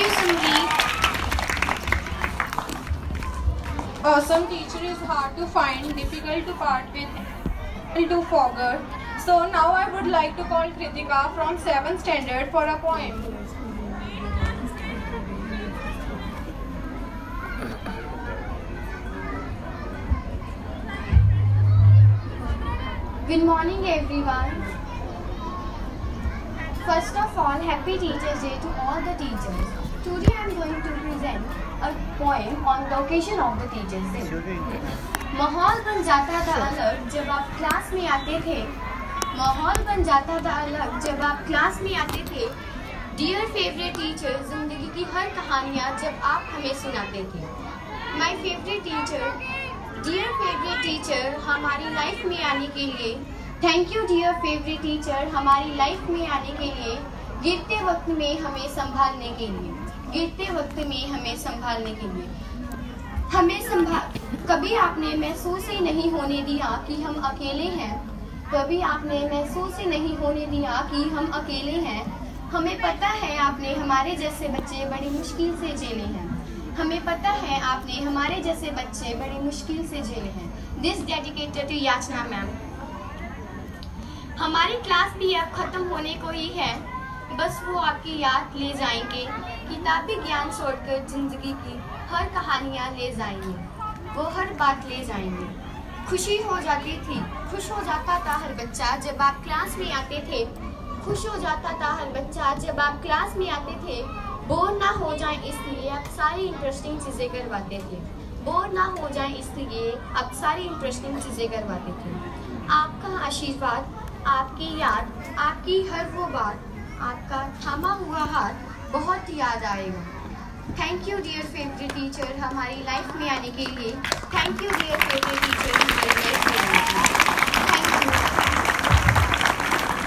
you, Sangeet. Awesome teacher is hard to find, difficult to part with, to forget. So now I would like to call Kritika from 7th standard for a poem. Good morning, everyone. First of all, happy Teachers' Day to all the teachers. Today I am going to present a poem on the occasion of the Teachers' Day. माहौल बन जाता था अलग जब आप class में आते थे। माहौल बन जाता था अलग जब आप क्लास में आते थे। डियर फेवरेट टीचर ज़िंदगी की हर कहानियाँ जब आप हमें सुनाते थे। My favourite teacher dear favourite teacher हमारी लाइफ में आने के लिए। Thank you dear favourite teacher हमारी लाइफ में आने के लिए। गिरते वक्त में हमें संभालने के लिए, गिरते वक्त में हमें संभालने के लिए। हमें संभाल कभी आपने महसूस ही नहीं होने दिया कि हम अकेले हैं? कभी आपने महसूस ही नहीं होने दिया कि हम अकेले हैं? हमें पता है आपने हमारे जैसे बच्चे बड़ी मुश्किल से झेले हैं। हमें पता है आपने हमारे जैसे बच्चे बड़ी मुश्किल से झेले हैं। This dedicated to Yachna ma'am हमारी क्लास भी अब खत्म होने को ही है। बस वो आपकी याद ले जाएँगे। किताबी ज्ञान छोड़कर ज़िंदगी की हर कहानियाँ ले जाएँगे। वो हर बात ले जाएँगे। खुशी हो जाती थी, खुश हो जाता था हर बच्चा जब आप क्लास में आते थे। खुश हो जाता था हर बच्चा जब आप क्लास में आते थे। बोर ना हो जाए इसलिए आप सारी इंटरेस्टिंग चीज़ें करवाते थे। बोर ना हो जाए इसलिए आप सारी इंटरेस्टिंग चीज़ें करवाते थे। आपका आशीर्वाद, आपकी याद, आपकी हर वो बात आपका थामा हुआ हाथ बहुत याद आएगा। Thank you dear favourite teacher हमारी लाइफ में आने के लिए। Thank you dear favourite teacher हमारी